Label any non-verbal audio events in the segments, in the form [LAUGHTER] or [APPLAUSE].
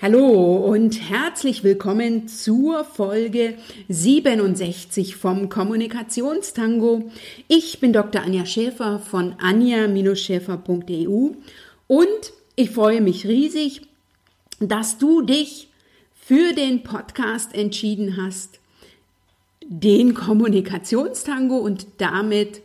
Hallo und herzlich willkommen zur Folge 67 vom Kommunikationstango. Ich bin Dr. Anja Schäfer von anja-schäfer.eu und ich freue mich riesig, dass du dich für den Podcast entschieden hast, den Kommunikationstango und damit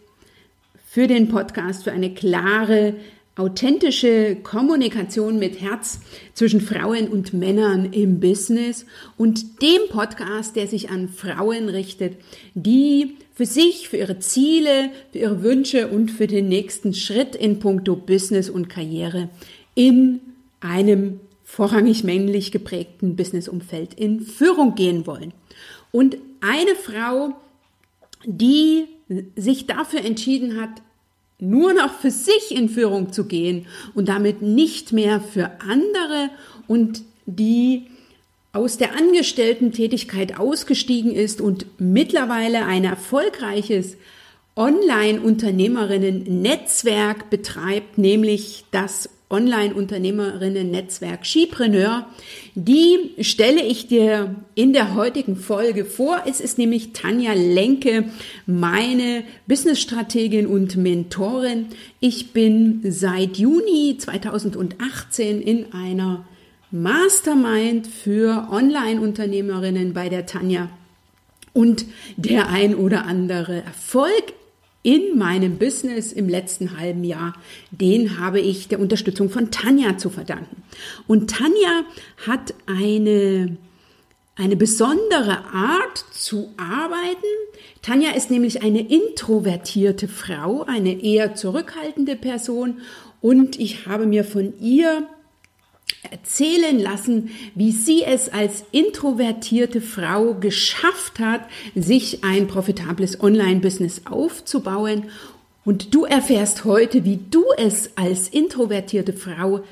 für den Podcast für eine klare authentische Kommunikation mit Herz zwischen Frauen und Männern im Business und dem Podcast, der sich an Frauen richtet, die für sich, für ihre Ziele, für ihre Wünsche und für den nächsten Schritt in puncto Business und Karriere in einem vorrangig männlich geprägten Businessumfeld in Führung gehen wollen. Und eine Frau, die sich dafür entschieden hat, nur noch für sich in Führung zu gehen und damit nicht mehr für andere und die aus der Angestellten-Tätigkeit ausgestiegen ist und mittlerweile ein erfolgreiches Online-Unternehmerinnen-Netzwerk betreibt, nämlich das Online-Unternehmerinnen-Netzwerk Skipreneur. Die stelle ich dir in der heutigen Folge vor. Es ist nämlich Tanja Lenke, meine Businessstrategin und Mentorin. Ich bin seit Juni 2018 in einer Mastermind für Online-Unternehmerinnen bei der Tanja. Und der ein oder andere Erfolg in meinem Business im letzten halben Jahr, den habe ich der Unterstützung von Tanja zu verdanken. Und Tanja hat eine, eine besondere Art zu arbeiten. Tanja ist nämlich eine introvertierte Frau, eine eher zurückhaltende Person und ich habe mir von ihr erzählen lassen, wie sie es als introvertierte Frau geschafft hat, sich ein profitables Online-Business aufzubauen. Und du erfährst heute, wie du es als introvertierte Frau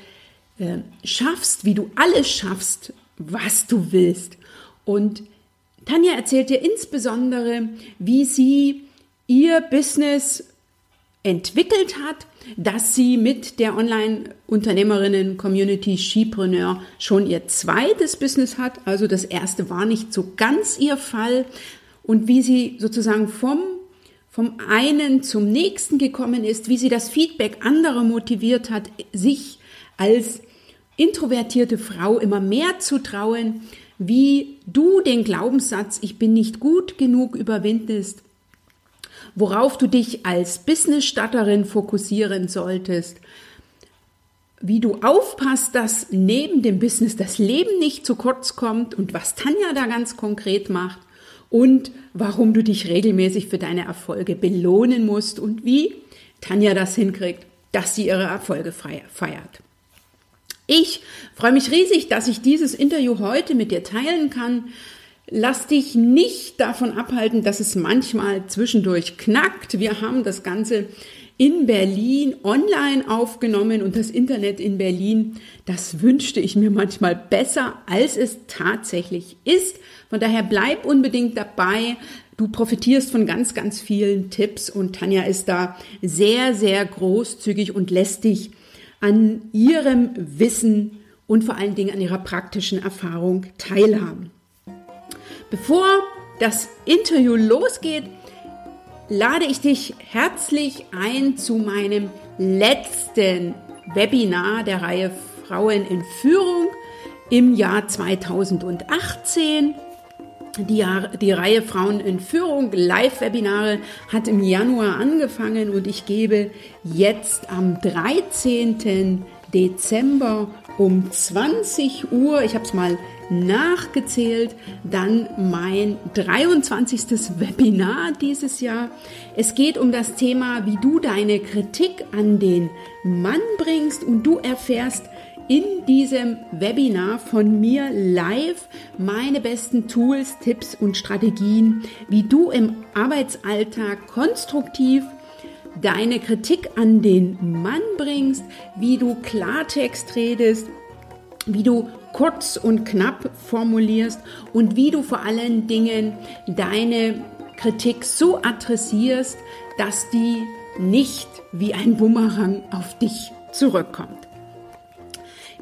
äh, schaffst, wie du alles schaffst, was du willst. Und Tanja erzählt dir insbesondere, wie sie ihr Business entwickelt hat, dass sie mit der Online-Unternehmerinnen-Community Skipreneur schon ihr zweites Business hat. Also das erste war nicht so ganz ihr Fall. Und wie sie sozusagen vom, vom einen zum nächsten gekommen ist, wie sie das Feedback anderer motiviert hat, sich als introvertierte Frau immer mehr zu trauen, wie du den Glaubenssatz, ich bin nicht gut genug überwindest worauf du dich als Business-Statterin fokussieren solltest, wie du aufpasst, dass neben dem Business das Leben nicht zu kurz kommt und was Tanja da ganz konkret macht und warum du dich regelmäßig für deine Erfolge belohnen musst und wie Tanja das hinkriegt, dass sie ihre Erfolge feiert. Ich freue mich riesig, dass ich dieses Interview heute mit dir teilen kann. Lass dich nicht davon abhalten, dass es manchmal zwischendurch knackt. Wir haben das Ganze in Berlin online aufgenommen und das Internet in Berlin, das wünschte ich mir manchmal besser, als es tatsächlich ist. Von daher bleib unbedingt dabei. Du profitierst von ganz, ganz vielen Tipps und Tanja ist da sehr, sehr großzügig und lässt dich an ihrem Wissen und vor allen Dingen an ihrer praktischen Erfahrung teilhaben. Bevor das Interview losgeht, lade ich dich herzlich ein zu meinem letzten Webinar der Reihe Frauen in Führung im Jahr 2018. Die, die Reihe Frauen in Führung Live-Webinare hat im Januar angefangen und ich gebe jetzt am 13. Dezember um 20 Uhr, ich habe es mal nachgezählt, dann mein 23. Webinar dieses Jahr. Es geht um das Thema, wie du deine Kritik an den Mann bringst und du erfährst in diesem Webinar von mir live meine besten Tools, Tipps und Strategien, wie du im Arbeitsalltag konstruktiv deine Kritik an den Mann bringst, wie du Klartext redest, wie du kurz und knapp formulierst und wie du vor allen Dingen deine Kritik so adressierst, dass die nicht wie ein Bumerang auf dich zurückkommt.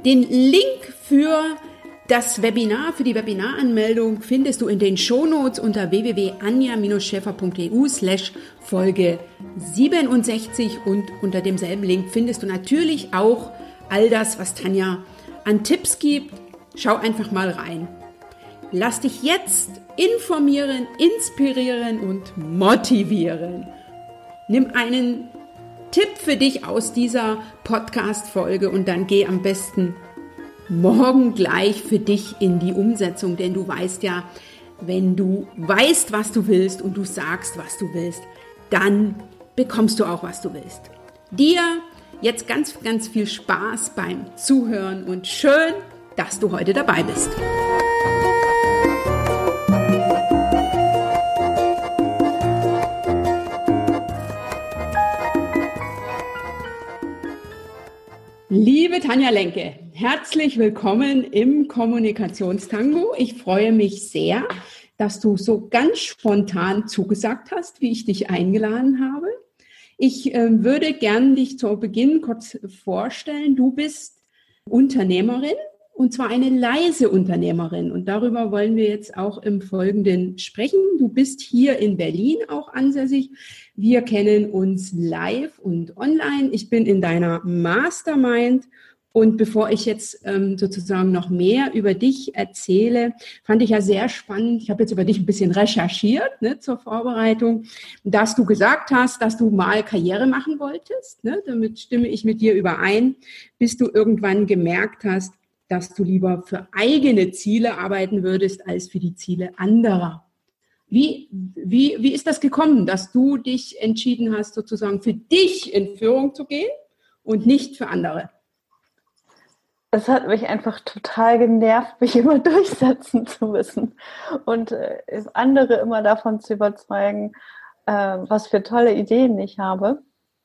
Den Link für Das Webinar für die Webinaranmeldung findest du in den Shownotes unter www.anja-schäfer.eu slash Folge 67 und unter demselben Link findest du natürlich auch all das, was Tanja an Tipps gibt. Schau einfach mal rein. Lass dich jetzt informieren, inspirieren und motivieren. Nimm einen Tipp für dich aus dieser Podcast-Folge und dann geh am besten morgen gleich für dich in die Umsetzung, denn du weißt ja, wenn du weißt, was du willst und du sagst, was du willst, dann bekommst du auch, was du willst. Dir jetzt ganz, ganz viel Spaß beim Zuhören und schön, dass du heute dabei bist. Liebe Tanja Lenke, herzlich willkommen im Kommunikationstango. Ich freue mich sehr, dass du so ganz spontan zugesagt hast, wie ich dich eingeladen habe. Ich äh, würde gern dich zu Beginn kurz vorstellen. Du bist Unternehmerin und zwar eine leise Unternehmerin. Und darüber wollen wir jetzt auch im Folgenden sprechen. Du bist hier in Berlin auch ansässig. Wir kennen uns live und online. Ich bin in deiner Mastermind. Und bevor ich jetzt ähm, sozusagen noch mehr über dich erzähle, fand ich ja sehr spannend. Ich habe jetzt über dich ein bisschen recherchiert ne, zur Vorbereitung, dass du gesagt hast, dass du mal Karriere machen wolltest. Ne? Damit stimme ich mit dir überein, bis du irgendwann gemerkt hast, dass du lieber für eigene Ziele arbeiten würdest als für die Ziele anderer. Wie, wie, wie ist das gekommen, dass du dich entschieden hast, sozusagen für dich in Führung zu gehen und nicht für andere? Es hat mich einfach total genervt, mich [LAUGHS] immer durchsetzen zu müssen und äh, andere immer davon zu überzeugen, äh, was für tolle Ideen ich habe.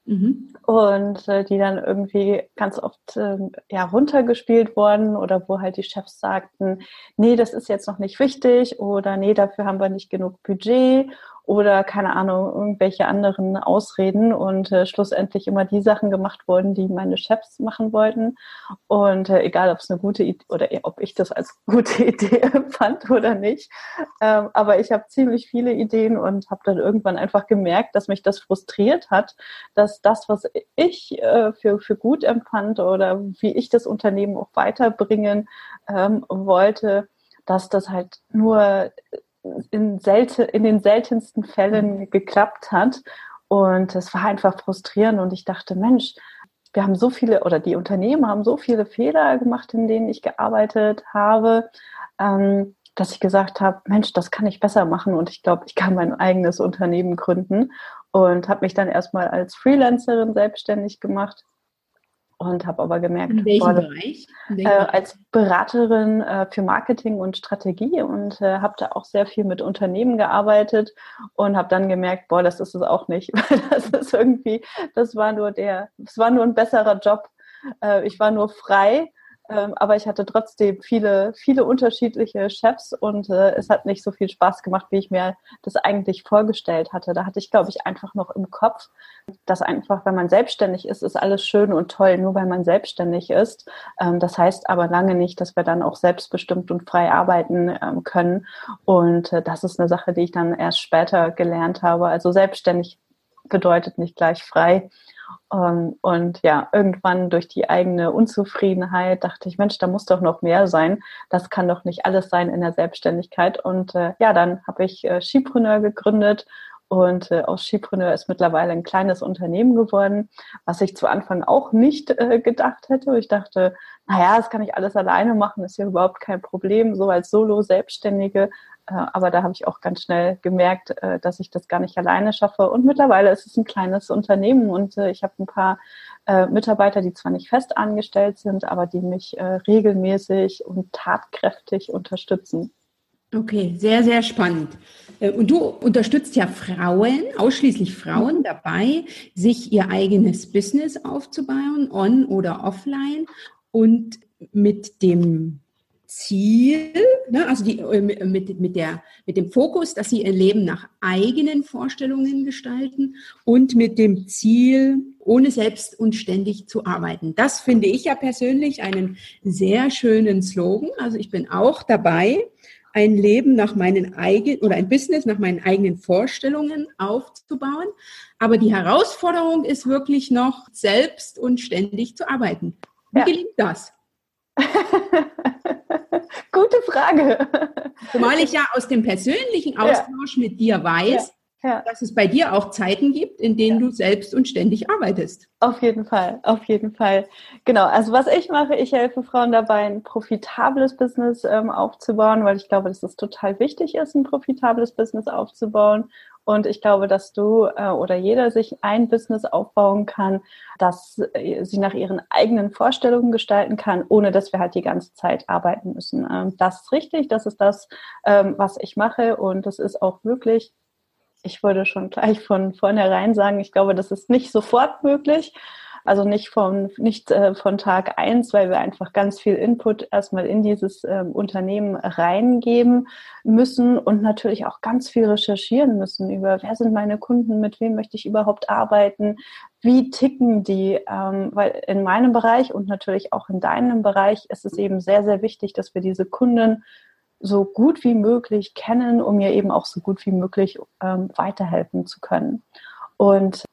Mhm. Und äh, die dann irgendwie ganz oft äh, ja, runtergespielt wurden oder wo halt die Chefs sagten, nee, das ist jetzt noch nicht wichtig oder nee, dafür haben wir nicht genug Budget oder keine Ahnung, irgendwelche anderen Ausreden und äh, schlussendlich immer die Sachen gemacht wurden, die meine Chefs machen wollten. Und äh, egal, ob es eine gute Idee oder ob ich das als [LAUGHS] gute Idee fand oder nicht. Ähm, aber ich habe ziemlich viele Ideen und habe dann irgendwann einfach gemerkt, dass mich das frustriert hat, dass das, was ich äh, für, für gut empfand oder wie ich das Unternehmen auch weiterbringen ähm, wollte, dass das halt nur in, selte, in den seltensten Fällen mhm. geklappt hat. Und es war einfach frustrierend und ich dachte, Mensch, wir haben so viele oder die Unternehmen haben so viele Fehler gemacht, in denen ich gearbeitet habe, ähm, dass ich gesagt habe, Mensch, das kann ich besser machen und ich glaube, ich kann mein eigenes Unternehmen gründen und habe mich dann erstmal als Freelancerin selbstständig gemacht und habe aber gemerkt, in welchem boah, Bereich? In welchem äh, als Beraterin äh, für Marketing und Strategie und äh, habe da auch sehr viel mit Unternehmen gearbeitet und habe dann gemerkt, boah, das ist es auch nicht, [LAUGHS] weil das ist irgendwie, das war nur der, es war nur ein besserer Job. Äh, ich war nur frei aber ich hatte trotzdem viele, viele unterschiedliche Chefs und äh, es hat nicht so viel Spaß gemacht, wie ich mir das eigentlich vorgestellt hatte. Da hatte ich, glaube ich, einfach noch im Kopf, dass einfach, wenn man selbstständig ist, ist alles schön und toll, nur weil man selbstständig ist. Ähm, das heißt aber lange nicht, dass wir dann auch selbstbestimmt und frei arbeiten ähm, können. Und äh, das ist eine Sache, die ich dann erst später gelernt habe. Also selbstständig bedeutet nicht gleich frei. Ähm, und ja, irgendwann durch die eigene Unzufriedenheit dachte ich, Mensch, da muss doch noch mehr sein. Das kann doch nicht alles sein in der Selbstständigkeit. Und äh, ja, dann habe ich äh, Skipreneur gegründet und äh, aus Skipreneur ist mittlerweile ein kleines Unternehmen geworden, was ich zu Anfang auch nicht äh, gedacht hätte. Ich dachte, naja, das kann ich alles alleine machen, ist ja überhaupt kein Problem. So als Solo-Selbstständige aber da habe ich auch ganz schnell gemerkt, äh, dass ich das gar nicht alleine schaffe. Und mittlerweile ist es ein kleines Unternehmen und äh, ich habe ein paar Mitarbeiter, die zwar nicht fest angestellt sind, aber die mich regelmäßig und tatkräftig unterstützen. Okay, sehr, sehr spannend. Und du unterstützt ja Frauen, ausschließlich Frauen dabei, sich ihr eigenes Business aufzubauen, on oder offline. Und mit dem Ziel, ne, also die, äh, mit, mit, der, mit dem Fokus, dass sie ihr Leben nach eigenen Vorstellungen gestalten und mit dem Ziel, ohne selbst und ständig zu arbeiten. Das finde ich ja persönlich einen sehr schönen Slogan. Also ich bin auch dabei, ein Leben nach meinen eigenen oder ein Business nach meinen eigenen Vorstellungen aufzubauen. Aber die Herausforderung ist wirklich noch selbst und ständig zu arbeiten. Wie ja. gelingt das? [LAUGHS] Gute Frage. Zumal ich ja aus dem persönlichen Austausch ja. mit dir weiß, ja. Ja. dass es bei dir auch Zeiten gibt, in denen du selbst und ständig arbeitest. Auf jeden Fall, auf jeden Fall. Genau, also was ich mache, ich helfe Frauen dabei, ein profitables Business ähm, aufzubauen, weil ich glaube, dass es total wichtig ist, ein profitables Business aufzubauen. Und ich glaube, dass du äh, oder jeder sich ein Business aufbauen kann, das äh, sie nach ihren eigenen Vorstellungen gestalten kann, ohne dass wir halt die ganze Zeit arbeiten müssen. Ähm, das ist richtig, das ist das, ähm, was ich mache. Und das ist auch wirklich, ich würde schon gleich von vornherein sagen, ich glaube, das ist nicht sofort möglich. Also nicht von, nicht äh, von Tag eins, weil wir einfach ganz viel Input erstmal in dieses ähm, Unternehmen reingeben müssen und natürlich auch ganz viel recherchieren müssen über, wer sind meine Kunden, mit wem möchte ich überhaupt arbeiten, wie ticken die, ähm, weil in meinem Bereich und natürlich auch in deinem Bereich ist es eben sehr, sehr wichtig, dass wir diese Kunden so gut wie möglich kennen, um mir eben auch so gut wie möglich ähm, weiterhelfen zu können. Und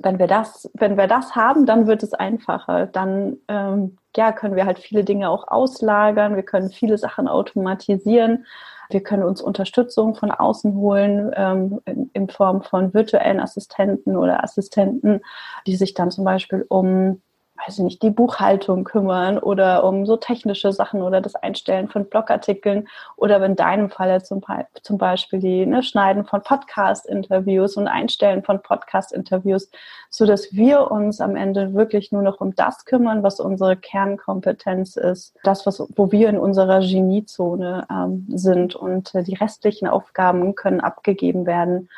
wenn wir das, wenn wir das haben, dann wird es einfacher. Dann ähm, ja, können wir halt viele Dinge auch auslagern. Wir können viele Sachen automatisieren. Wir können uns Unterstützung von außen holen ähm, in, in Form von virtuellen Assistenten oder Assistenten, die sich dann zum Beispiel um weiß ich nicht, die Buchhaltung kümmern oder um so technische Sachen oder das Einstellen von Blogartikeln oder in deinem Falle zum, zum Beispiel die ne, Schneiden von Podcast-Interviews und Einstellen von Podcast-Interviews, so dass wir uns am Ende wirklich nur noch um das kümmern, was unsere Kernkompetenz ist, das, was, wo wir in unserer Geniezone ähm, sind und äh, die restlichen Aufgaben können abgegeben werden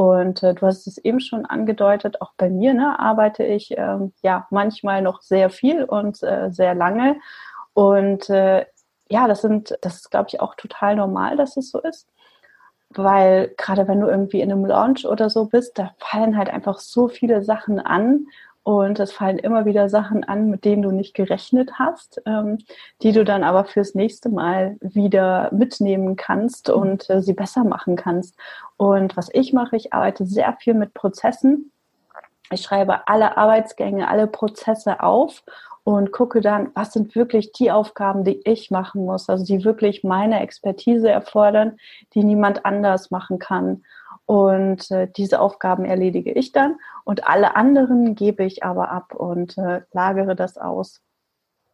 und äh, du hast es eben schon angedeutet, auch bei mir ne, arbeite ich ähm, ja manchmal noch sehr viel und äh, sehr lange. Und äh, ja, das sind, das ist, glaube ich, auch total normal, dass es so ist. Weil gerade wenn du irgendwie in einem Launch oder so bist, da fallen halt einfach so viele Sachen an und es fallen immer wieder Sachen an, mit denen du nicht gerechnet hast, ähm, die du dann aber fürs nächste Mal wieder mitnehmen kannst und äh, sie besser machen kannst. Und was ich mache, ich arbeite sehr viel mit Prozessen. Ich schreibe alle Arbeitsgänge, alle Prozesse auf und gucke dann, was sind wirklich die Aufgaben, die ich machen muss, also die wirklich meine Expertise erfordern, die niemand anders machen kann. Und äh, diese Aufgaben erledige ich dann und alle anderen gebe ich aber ab und äh, lagere das aus.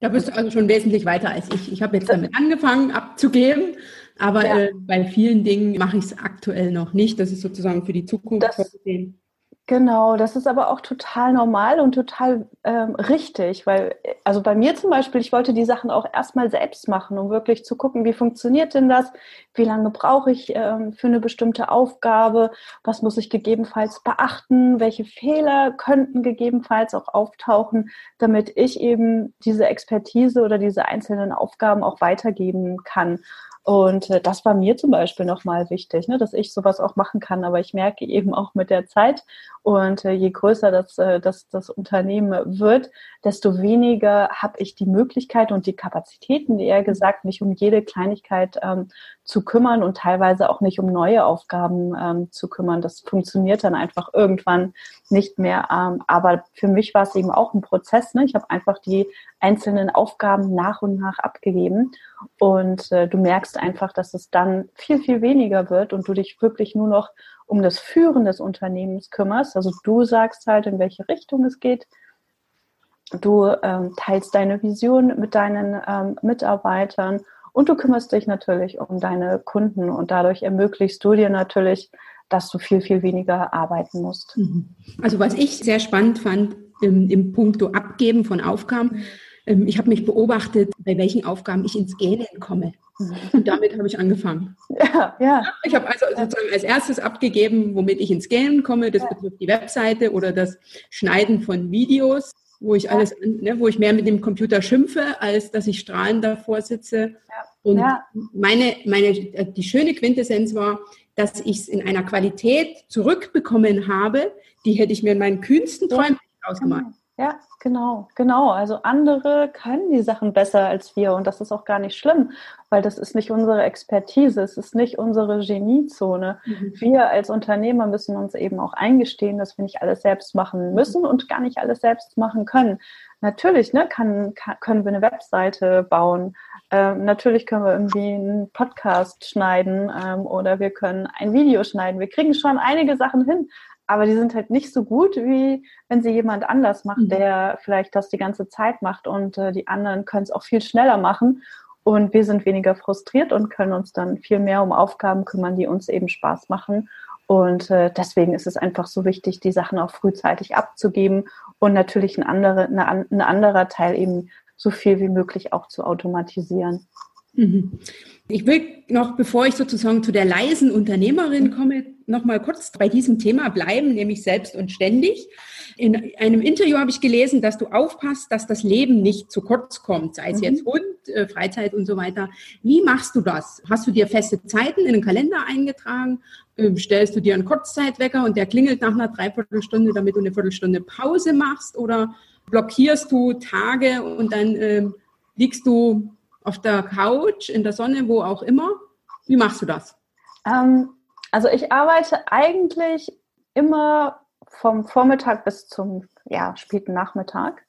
Da bist du also schon wesentlich weiter als ich. Ich habe jetzt damit angefangen abzugeben, aber ja. äh, bei vielen Dingen mache ich es aktuell noch nicht. Das ist sozusagen für die Zukunft vorgesehen. Genau, das ist aber auch total normal und total ähm, richtig, weil, also bei mir zum Beispiel, ich wollte die Sachen auch erstmal selbst machen, um wirklich zu gucken, wie funktioniert denn das, wie lange brauche ich ähm, für eine bestimmte Aufgabe, was muss ich gegebenenfalls beachten, welche Fehler könnten gegebenenfalls auch auftauchen, damit ich eben diese Expertise oder diese einzelnen Aufgaben auch weitergeben kann. Und äh, das war mir zum Beispiel nochmal wichtig, ne, dass ich sowas auch machen kann. Aber ich merke eben auch mit der Zeit und äh, je größer das, äh, das, das Unternehmen wird, desto weniger habe ich die Möglichkeit und die Kapazitäten, eher gesagt, mich um jede Kleinigkeit ähm, zu kümmern und teilweise auch nicht um neue Aufgaben ähm, zu kümmern. Das funktioniert dann einfach irgendwann nicht mehr. Ähm, aber für mich war es eben auch ein Prozess. Ne? Ich habe einfach die einzelnen Aufgaben nach und nach abgegeben. Und äh, du merkst einfach, dass es dann viel, viel weniger wird und du dich wirklich nur noch um das Führen des Unternehmens kümmerst. Also du sagst halt, in welche Richtung es geht. Du ähm, teilst deine Vision mit deinen ähm, Mitarbeitern und du kümmerst dich natürlich um deine Kunden und dadurch ermöglichst du dir natürlich, dass du viel, viel weniger arbeiten musst. Mhm. Also was ich sehr spannend fand im, im Punkto Abgeben von Aufgaben, ich habe mich beobachtet, bei welchen Aufgaben ich ins Gähnen komme. Und damit habe ich angefangen. [LAUGHS] Ja, ja. Ich habe also sozusagen als erstes abgegeben, womit ich ins Gähnen komme. Das betrifft die Webseite oder das Schneiden von Videos. wo ich alles, ne, wo ich mehr mit dem Computer schimpfe, als dass ich strahlend davor sitze. Ja. Und ja. meine, meine, die schöne Quintessenz war, dass ich es in einer Qualität zurückbekommen habe, die hätte ich mir in meinen kühnsten Träumen ja. ausgemalt. Ja, genau, genau. Also andere können die Sachen besser als wir und das ist auch gar nicht schlimm, weil das ist nicht unsere Expertise, es ist nicht unsere Geniezone. Mhm. Wir als Unternehmer müssen uns eben auch eingestehen, dass wir nicht alles selbst machen müssen und gar nicht alles selbst machen können. Natürlich ne, kann, kann können wir eine Webseite bauen, ähm, natürlich können wir irgendwie einen Podcast schneiden ähm, oder wir können ein Video schneiden. Wir kriegen schon einige Sachen hin, aber die sind halt nicht so gut, wie wenn sie jemand anders macht, mhm. der vielleicht das die ganze Zeit macht und äh, die anderen können es auch viel schneller machen und wir sind weniger frustriert und können uns dann viel mehr um Aufgaben kümmern, die uns eben Spaß machen. Und äh, deswegen ist es einfach so wichtig, die Sachen auch frühzeitig abzugeben und natürlich ein, andere, eine, ein anderer Teil eben so viel wie möglich auch zu automatisieren. Mhm. Ich will noch, bevor ich sozusagen zu der leisen Unternehmerin komme, noch mal kurz bei diesem Thema bleiben, nämlich selbst und ständig. In einem Interview habe ich gelesen, dass du aufpasst, dass das Leben nicht zu kurz kommt, sei es mhm. jetzt Hund, äh, Freizeit und so weiter. Wie machst du das? Hast du dir feste Zeiten in den Kalender eingetragen? Ähm, stellst du dir einen Kurzzeitwecker und der klingelt nach einer Dreiviertelstunde, damit du eine Viertelstunde Pause machst? Oder blockierst du Tage und dann ähm, liegst du auf der Couch, in der Sonne, wo auch immer? Wie machst du das? Ähm, also ich arbeite eigentlich immer vom Vormittag bis zum ja, späten Nachmittag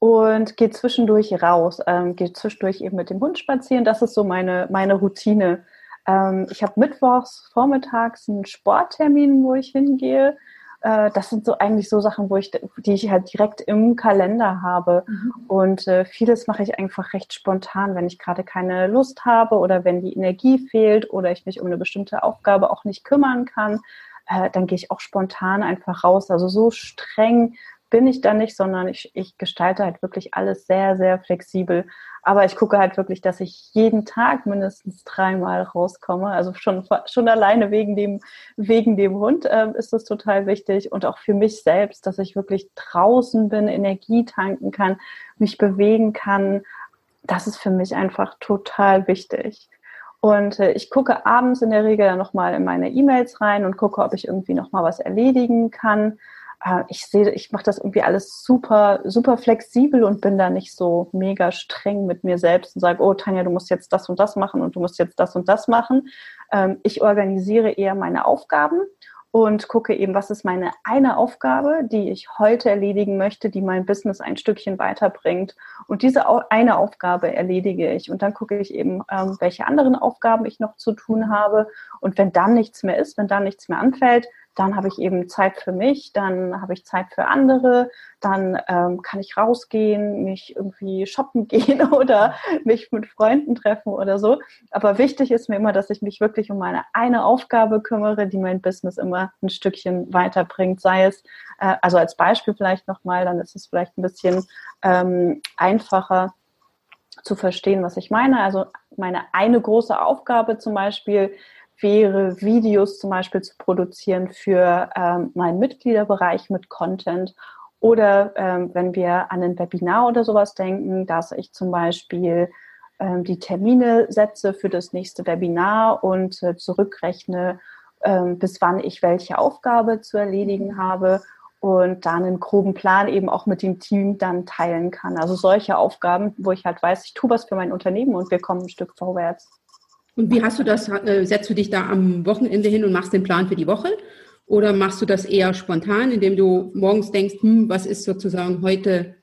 und gehe zwischendurch raus, ähm, gehe zwischendurch eben mit dem Hund spazieren. Das ist so meine, meine Routine. Ähm, ich habe mittwochs vormittags einen Sporttermin, wo ich hingehe äh, das sind so eigentlich so Sachen, wo ich, die ich halt direkt im Kalender habe. Mhm. Und äh, vieles mache ich einfach recht spontan, wenn ich gerade keine Lust habe oder wenn die Energie fehlt oder ich mich um eine bestimmte Aufgabe auch nicht kümmern kann, äh, dann gehe ich auch spontan einfach raus. Also so streng bin ich da nicht, sondern ich, ich gestalte halt wirklich alles sehr, sehr flexibel. Aber ich gucke halt wirklich, dass ich jeden Tag mindestens dreimal rauskomme. Also schon, schon alleine wegen dem, wegen dem Hund äh, ist das total wichtig. Und auch für mich selbst, dass ich wirklich draußen bin, Energie tanken kann, mich bewegen kann. Das ist für mich einfach total wichtig. Und äh, ich gucke abends in der Regel nochmal in meine E-Mails rein und gucke, ob ich irgendwie nochmal was erledigen kann. Äh, ich sehe, ich mache das irgendwie alles super, super flexibel und bin da nicht so mega streng mit mir selbst und sage, oh Tanja, du musst jetzt das und das machen und du musst jetzt das und das machen. Ähm, ich organisiere eher meine Aufgaben und gucke eben, was ist meine eine Aufgabe, die ich heute erledigen möchte, die mein Business ein Stückchen weiterbringt. Und diese eine Aufgabe erledige ich. Und dann gucke ich eben, ähm, welche anderen Aufgaben ich noch zu tun habe. Und wenn dann nichts mehr ist, wenn dann nichts mehr anfällt, dann habe ich eben Zeit für mich, dann habe ich Zeit für andere, dann ähm, kann ich rausgehen, mich irgendwie shoppen [LAUGHS] gehen oder mich mit Freunden treffen oder so. Aber wichtig ist mir immer, dass ich mich wirklich um meine eine Aufgabe kümmere, die mein Business immer ein Stückchen weiterbringt. Sei es, äh, also als Beispiel vielleicht nochmal, dann ist es vielleicht ein bisschen ähm, einfacher zu verstehen, was ich meine. Also meine eine große Aufgabe zum Beispiel wäre, Videos zum Beispiel zu produzieren für ähm, meinen Mitgliederbereich mit Content. Oder ähm, wenn wir an ein Webinar oder sowas denken, dass ich zum Beispiel ähm, die Termine setze für das nächste Webinar und äh, zurückrechne, ähm, bis wann ich welche Aufgabe zu erledigen habe und dann einen groben Plan eben auch mit dem Team dann teilen kann. Also solche Aufgaben, wo ich halt weiß, ich tue was für mein Unternehmen und wir kommen ein Stück vorwärts. Und wie hast du das? Äh, setzt du dich da am Wochenende hin und machst den Plan für die Woche? Oder machst du das eher spontan, indem du morgens denkst, hm, was ist sozusagen heute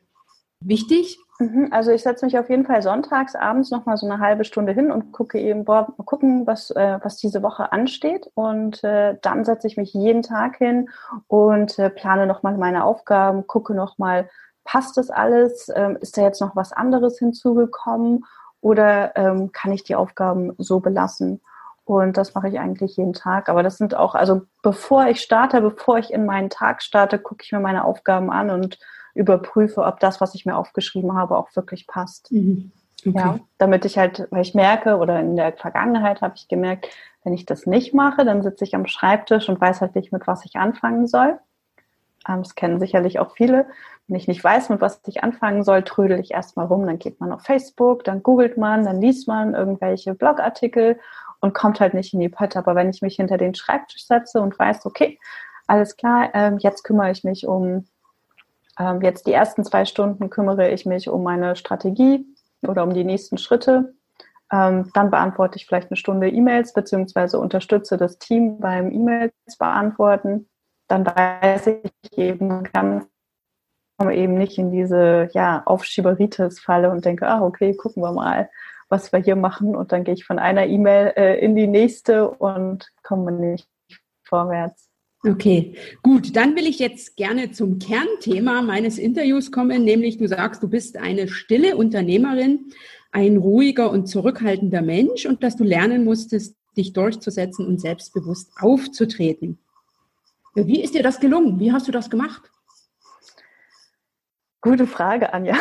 wichtig? Mhm, also ich setze mich auf jeden Fall sonntags abends noch mal so eine halbe Stunde hin und gucke eben, boah, mal gucken, was, äh, was diese Woche ansteht. Und äh, dann setze ich mich jeden Tag hin und äh, plane noch mal meine Aufgaben, gucke noch mal, passt das alles? Ähm, ist da jetzt noch was anderes hinzugekommen? Oder ähm, kann ich die Aufgaben so belassen? Und das mache ich eigentlich jeden Tag. Aber das sind auch, also bevor ich starte, bevor ich in meinen Tag starte, gucke ich mir meine Aufgaben an und überprüfe, ob das, was ich mir aufgeschrieben habe, auch wirklich passt. Mhm. Okay. Ja, damit ich halt, weil ich merke, oder in der Vergangenheit habe ich gemerkt, wenn ich das nicht mache, dann sitze ich am Schreibtisch und weiß halt nicht, mit was ich anfangen soll. Ähm, das kennen sicherlich auch viele. Wenn ich nicht weiß, mit was ich anfangen soll, trödel ich erstmal rum. Dann geht man auf Facebook, dann googelt man, dann liest man irgendwelche Blogartikel und kommt halt nicht in die Pötte. Aber wenn ich mich hinter den Schreibtisch setze und weiß, okay, alles klar, ähm, jetzt kümmere ich mich um, ähm, jetzt die ersten zwei Stunden kümmere ich mich um meine Strategie oder um die nächsten Schritte. Ähm, dann beantworte ich vielleicht eine Stunde E-Mails beziehungsweise unterstütze das Team beim E-Mails beantworten. Dann weiß ich eben ganz komme eben nicht in diese ja, Aufschieberitis-Falle und denke, ah, okay, gucken wir mal, was wir hier machen. Und dann gehe ich von einer E-Mail äh, in die nächste und komme nicht vorwärts. Okay, gut. Dann will ich jetzt gerne zum Kernthema meines Interviews kommen, nämlich du sagst, du bist eine stille Unternehmerin, ein ruhiger und zurückhaltender Mensch und dass du lernen musstest, dich durchzusetzen und selbstbewusst aufzutreten. Wie ist dir das gelungen? Wie hast du das gemacht? Gute Frage, Anja.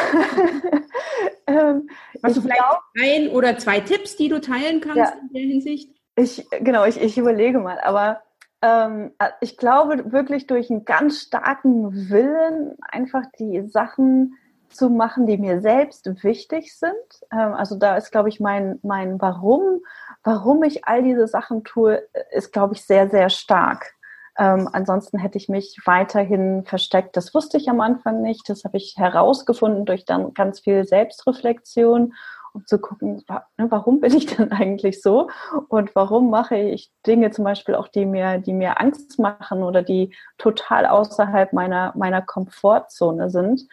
[LAUGHS] ähm, Hast du vielleicht glaub, ein oder zwei Tipps, die du teilen kannst ja, in der Hinsicht? Ich, genau, ich, ich überlege mal, aber ähm, ich glaube wirklich durch einen ganz starken Willen einfach die Sachen zu machen, die mir selbst wichtig sind. Ähm, also da ist, glaube ich, mein, mein Warum, warum ich all diese Sachen tue, ist, glaube ich, sehr, sehr stark. Ähm, ansonsten hätte ich mich weiterhin versteckt. Das wusste ich am Anfang nicht. Das habe ich herausgefunden durch dann ganz viel Selbstreflexion, um zu gucken, ne, warum bin ich [LAUGHS] denn eigentlich so und warum mache ich Dinge zum Beispiel auch, die mir, die mir Angst machen oder die total außerhalb meiner, meiner Komfortzone sind.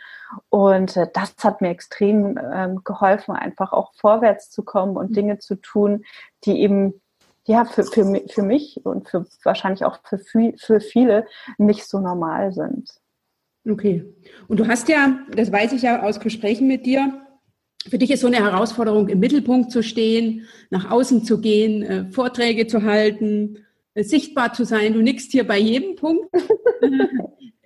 Und äh, das hat mir extrem ähm, geholfen, einfach auch vorwärts zu kommen und Dinge zu tun, die eben ja, für, für, für mich und für wahrscheinlich auch für, für viele nicht so normal sind. Okay. Und du hast ja, das weiß ich ja aus Gesprächen mit dir, für dich ist so eine Herausforderung, im Mittelpunkt zu stehen, nach außen zu gehen, äh, Vorträge zu halten, äh, sichtbar zu sein. Du nickst hier bei jedem Punkt. [LAUGHS]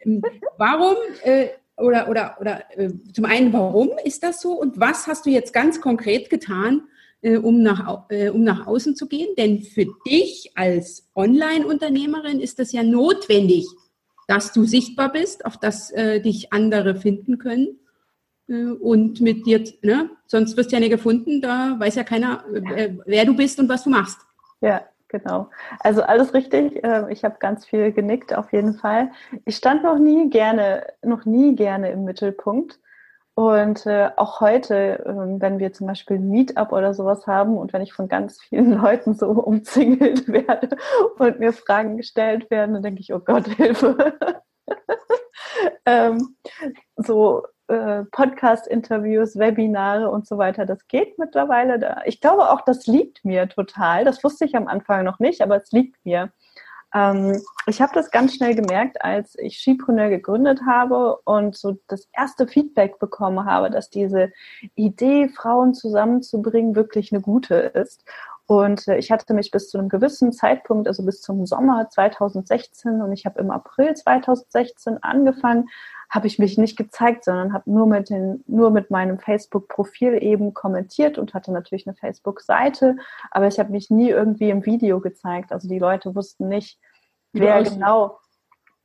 Ähm, warum äh, oder oder oder zum einen, warum ist das so und was hast du jetzt ganz konkret getan, äh, um, nach, äh, um nach außen zu gehen. Denn für dich als Online-Unternehmerin ist das ja notwendig, dass du sichtbar bist, auf das äh, dich andere finden können. Äh, und mit dir, ne? sonst wirst du ja nicht gefunden, da weiß ja keiner, äh, wer du bist und was du machst. Ja, genau. Also alles richtig. Ich habe ganz viel genickt, auf jeden Fall. Ich stand noch nie gerne, noch nie gerne im Mittelpunkt. Und äh, auch heute, äh, wenn wir zum Beispiel ein Meetup oder sowas haben und wenn ich von ganz vielen [LAUGHS] Leuten so umzingelt [LAUGHS] werde und mir Fragen gestellt werden, dann denke ich, oh Gott, [LAUGHS] Hilfe. ähm, so äh, Podcast-Interviews, Webinare und so weiter, das geht mittlerweile. Da. Ich glaube auch, das liegt mir total. Das wusste ich am Anfang noch nicht, aber es liegt mir. Ähm, ich habe das ganz schnell gemerkt, als ich Skipreneur gegründet habe und so das erste Feedback bekommen habe, dass diese Idee, Frauen zusammenzubringen, wirklich eine gute ist. Und äh, ich hatte mich bis zu einem gewissen Zeitpunkt, also bis zum Sommer 2016 und ich habe im April 2016 angefangen, habe ich mich nicht gezeigt, sondern habe nur mit den, nur mit meinem Facebook-Profil eben kommentiert und hatte natürlich eine Facebook-Seite, aber ich habe mich nie irgendwie im Video gezeigt. Also die Leute wussten nicht, wer genau,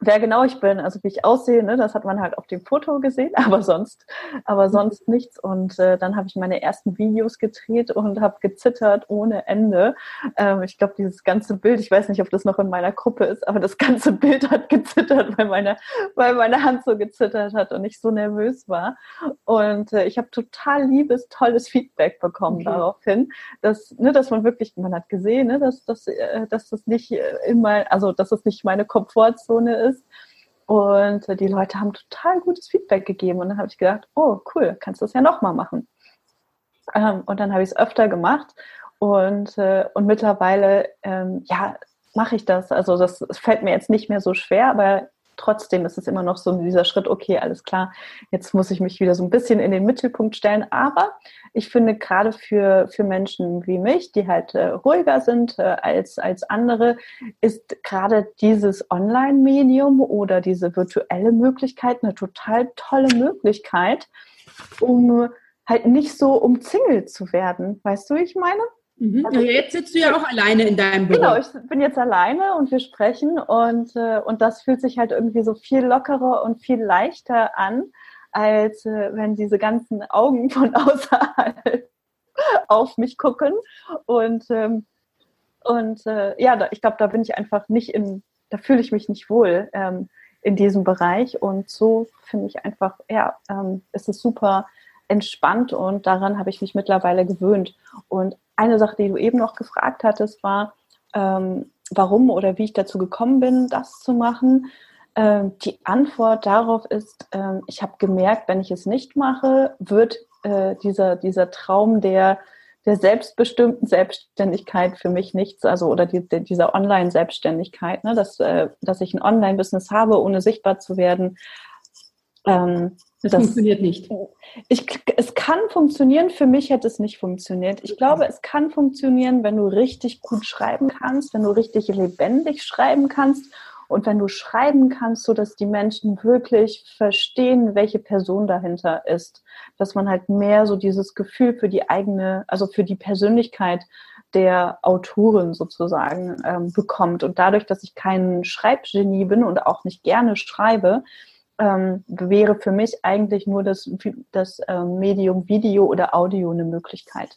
wer genau ich bin, also wie ich aussehe, ne, das hat man halt auf dem Foto gesehen, [LAUGHS] aber sonst, aber mhm. sonst nichts. Und äh, dann habe ich meine ersten Videos gedreht und habe gezittert ohne Ende. Ähm, ich glaube, dieses ganze Bild, ich weiß nicht, ob das noch in meiner Gruppe ist, aber das ganze [LAUGHS] Bild hat gezittert, weil meine, weil meine Hand so gezittert hat und ich so nervös war. Und äh, ich habe total liebes, tolles Feedback bekommen okay. daraufhin, dass, ne, dass man wirklich, man hat gesehen, ne, dass, dass, äh, dass das nicht äh, immer, also dass das nicht meine Komfortzone ist ist. Und die Leute haben total gutes Feedback gegeben. Und dann habe ich gedacht, oh cool, kannst du das ja nochmal machen. Ähm, und dann habe ich es öfter gemacht. Und, äh, und mittlerweile, ähm, ja, mache ich das. Also das, das fällt mir jetzt nicht mehr so schwer, aber trotzdem ist es immer noch so dieser Schritt, okay, alles klar, jetzt muss ich mich wieder so ein bisschen in den Mittelpunkt stellen. Aber ich finde gerade für, für Menschen wie mich, die halt äh, ruhiger sind äh, als, als andere, ist gerade dieses Online-Medium oder diese virtuelle Möglichkeit eine total tolle Möglichkeit, um halt nicht so umzingelt zu werden. Weißt du, wie ich meine? Mhm. Also, jetzt sitzt du ja auch alleine in deinem Büro. Genau, ich bin jetzt alleine und wir sprechen und, äh, und das fühlt sich halt irgendwie so viel lockerer und viel leichter an, als äh, wenn diese ganzen Augen von [LAUGHS] außerhalb auf mich gucken. Und, ähm, und äh, ja, da, ich glaube, da bin ich einfach nicht in, da fühle ich mich nicht wohl ähm, in diesem Bereich. Und so finde ich einfach, ja, ähm, es ist super entspannt und daran habe ich mich mittlerweile gewöhnt. Und eine Sache, die du eben noch gefragt hattest, war, ähm, warum oder wie ich dazu gekommen bin, das zu machen. Ähm, die Antwort darauf ist, ähm, ich habe gemerkt, wenn ich es nicht mache, wird äh, dieser, dieser Traum der, der selbstbestimmten Selbstständigkeit für mich nichts, also oder die, die, dieser Online-Selbstständigkeit, ne, dass, äh, dass ich ein Online-Business habe, ohne sichtbar zu werden. Ähm, das, das, funktioniert nicht. Ich, es kann funktionieren, für mich hätte es nicht funktioniert. Ich glaube, es kann funktionieren, wenn du richtig gut schreiben kannst, wenn du richtig lebendig schreiben kannst und wenn du schreiben kannst, so dass die Menschen wirklich verstehen, welche Person dahinter ist. Dass man halt mehr so dieses Gefühl für die eigene, also für die Persönlichkeit der Autorin sozusagen ähm, bekommt. Und dadurch, dass ich kein Schreibgenie bin und auch nicht gerne schreibe, ähm, wäre für mich eigentlich nur das, das ähm, Medium Video oder Audio eine Möglichkeit.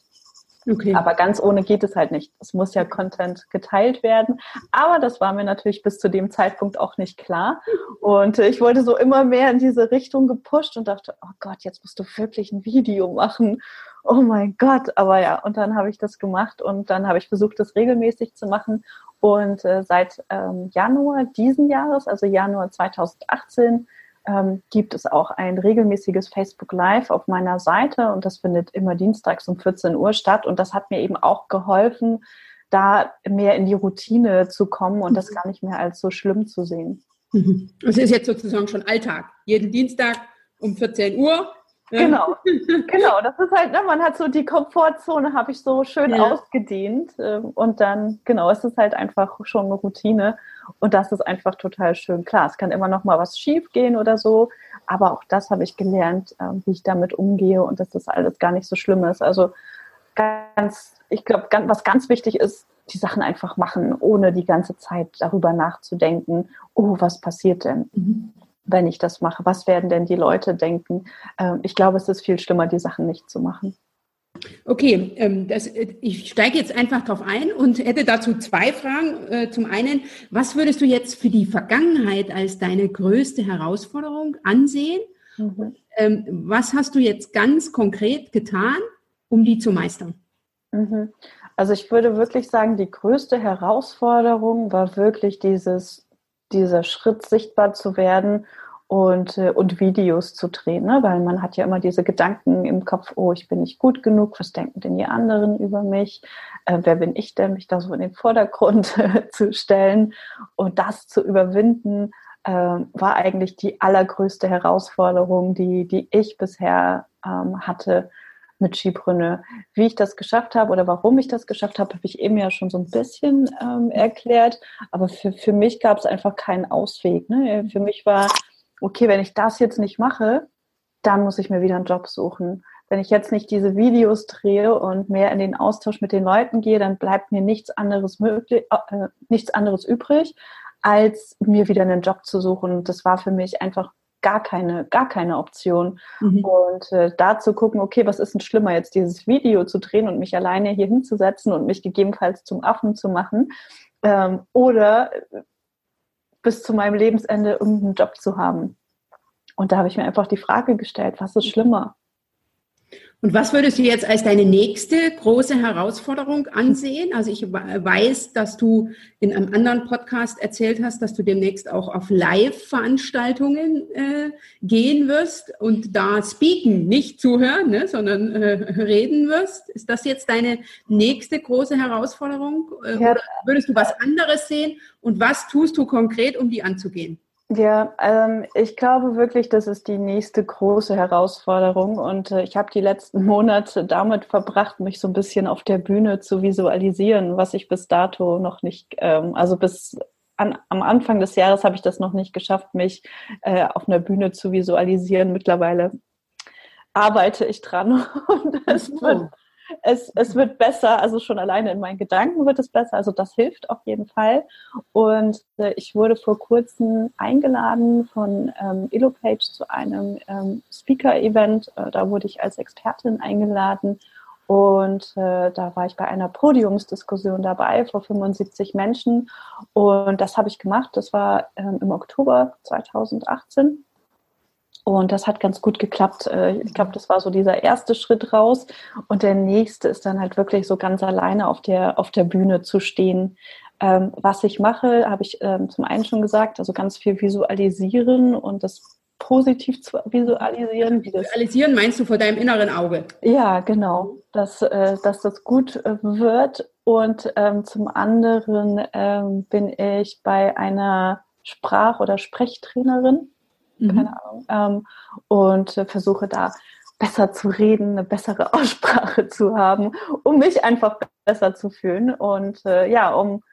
Okay. Aber ganz ohne geht es halt nicht. Es muss ja Content geteilt werden. Aber das war mir natürlich bis zu dem Zeitpunkt auch nicht klar. Und ich wurde so immer mehr in diese Richtung gepusht und dachte, oh Gott, jetzt musst du wirklich ein Video machen. Oh mein Gott. Aber ja, und dann habe ich das gemacht und dann habe ich versucht, das regelmäßig zu machen. Und äh, seit ähm, Januar diesen Jahres, also Januar 2018, ähm, gibt es auch ein regelmäßiges Facebook Live auf meiner Seite und das findet immer dienstags um 14 Uhr statt und das hat mir eben auch geholfen, da mehr in die Routine zu kommen und das mhm. gar nicht mehr als so schlimm zu sehen. Mhm. Es ist jetzt sozusagen schon Alltag. Jeden Dienstag um 14 Uhr Genau, [LAUGHS] genau. Das ist halt, ne, man hat so die Komfortzone, habe ich so schön ja. ausgedehnt. Ähm, und dann, genau, es ist halt einfach schon eine Routine. Und das ist einfach total schön. Klar, es kann immer noch mal was schief gehen oder so. Aber auch das habe ich gelernt, ähm, wie ich damit umgehe und dass das alles gar nicht so schlimm ist. Also ganz, ich glaube, was ganz wichtig ist, die Sachen einfach machen, ohne die ganze Zeit darüber nachzudenken, oh, was passiert denn? Mhm wenn ich das mache? Was werden denn die Leute denken? Ähm, ich glaube, es ist viel schlimmer, die Sachen nicht zu machen. Okay, ähm, das, ich steige jetzt einfach darauf ein und hätte dazu zwei Fragen. Äh, zum einen, was würdest du jetzt für die Vergangenheit als deine größte Herausforderung ansehen? Mhm. Ähm, was hast du jetzt ganz konkret getan, um die zu meistern? Mhm. Also ich würde wirklich sagen, die größte Herausforderung war wirklich dieses dieser Schritt, sichtbar zu werden und, äh, und Videos zu drehen, ne? weil man hat ja immer diese Gedanken im Kopf, oh, ich bin nicht gut genug, was denken denn die anderen über mich, äh, wer bin ich denn, mich da so in den Vordergrund [LAUGHS] zu stellen? Und das zu überwinden, äh, war eigentlich die allergrößte Herausforderung, die, die ich bisher ähm, hatte mit Skibrünne. Wie ich das geschafft habe oder warum ich das geschafft habe, habe ich eben ja schon so ein bisschen ähm, erklärt. Aber für, für mich gab es einfach keinen Ausweg. Ne? Für mich war, okay, wenn ich das jetzt nicht mache, dann muss ich mir wieder einen Job suchen. Wenn ich jetzt nicht diese Videos drehe und mehr in den Austausch mit den Leuten gehe, dann bleibt mir nichts anderes möglich, äh, nichts anderes übrig, als mir wieder einen Job zu suchen. Das war für mich einfach gar keine, gar keine Option. Mhm. Und äh, da zu gucken, okay, was ist denn schlimmer, jetzt dieses Video zu drehen und mich alleine hier hinzusetzen und mich gegebenenfalls zum Affen zu machen ähm, oder äh, bis zu meinem Lebensende irgendeinen Job zu haben. Und da habe ich mir einfach die Frage gestellt, was ist schlimmer? Und was würdest du jetzt als deine nächste große Herausforderung ansehen? Also ich weiß, dass du in einem anderen Podcast erzählt hast, dass du demnächst auch auf Live-Veranstaltungen äh, gehen wirst und da speaken, nicht zuhören, ne, sondern äh, reden wirst. Ist das jetzt deine nächste große Herausforderung? Äh, ja. Oder würdest du was anderes sehen? Und was tust du konkret, um die anzugehen? Ja, ähm, ich glaube wirklich, das ist die nächste große Herausforderung. Und äh, ich habe die letzten [LAUGHS] Monate damit verbracht, mich so ein bisschen auf der Bühne zu visualisieren, was ich bis dato noch nicht, ähm, also bis an, am Anfang des Jahres habe ich das noch nicht geschafft, mich äh, auf einer Bühne zu visualisieren. Mittlerweile arbeite ich dran [LAUGHS] und es wird, es, es wird besser, also schon alleine in meinen Gedanken wird es besser, also das hilft auf jeden Fall. Und äh, ich wurde vor kurzem eingeladen von ähm, Elopage zu einem ähm, Speaker-Event. Äh, da wurde ich als Expertin eingeladen und äh, da war ich bei einer Podiumsdiskussion dabei vor 75 Menschen. Und das habe ich gemacht. Das war ähm, im Oktober 2018. Und das hat ganz gut geklappt. Äh, ich glaube, das war so dieser erste Schritt raus. Und der nächste ist dann halt wirklich so ganz alleine auf der, auf der Bühne zu stehen. Ähm, was ich mache, habe ich ähm, zum einen schon gesagt, also ganz viel visualisieren und das positiv zu visualisieren. visualisieren meinst du vor deinem inneren Auge? Ja, genau, dass, äh, dass das gut äh, wird. Und ähm, zum anderen ähm, bin ich bei einer Sprach- oder Sprechtrainerin, mhm. keine Ahnung, ähm, und äh, versuche da besser zu reden, eine bessere [LAUGHS] Aussprache zu haben, um mich einfach besser zu fühlen und äh, ja, um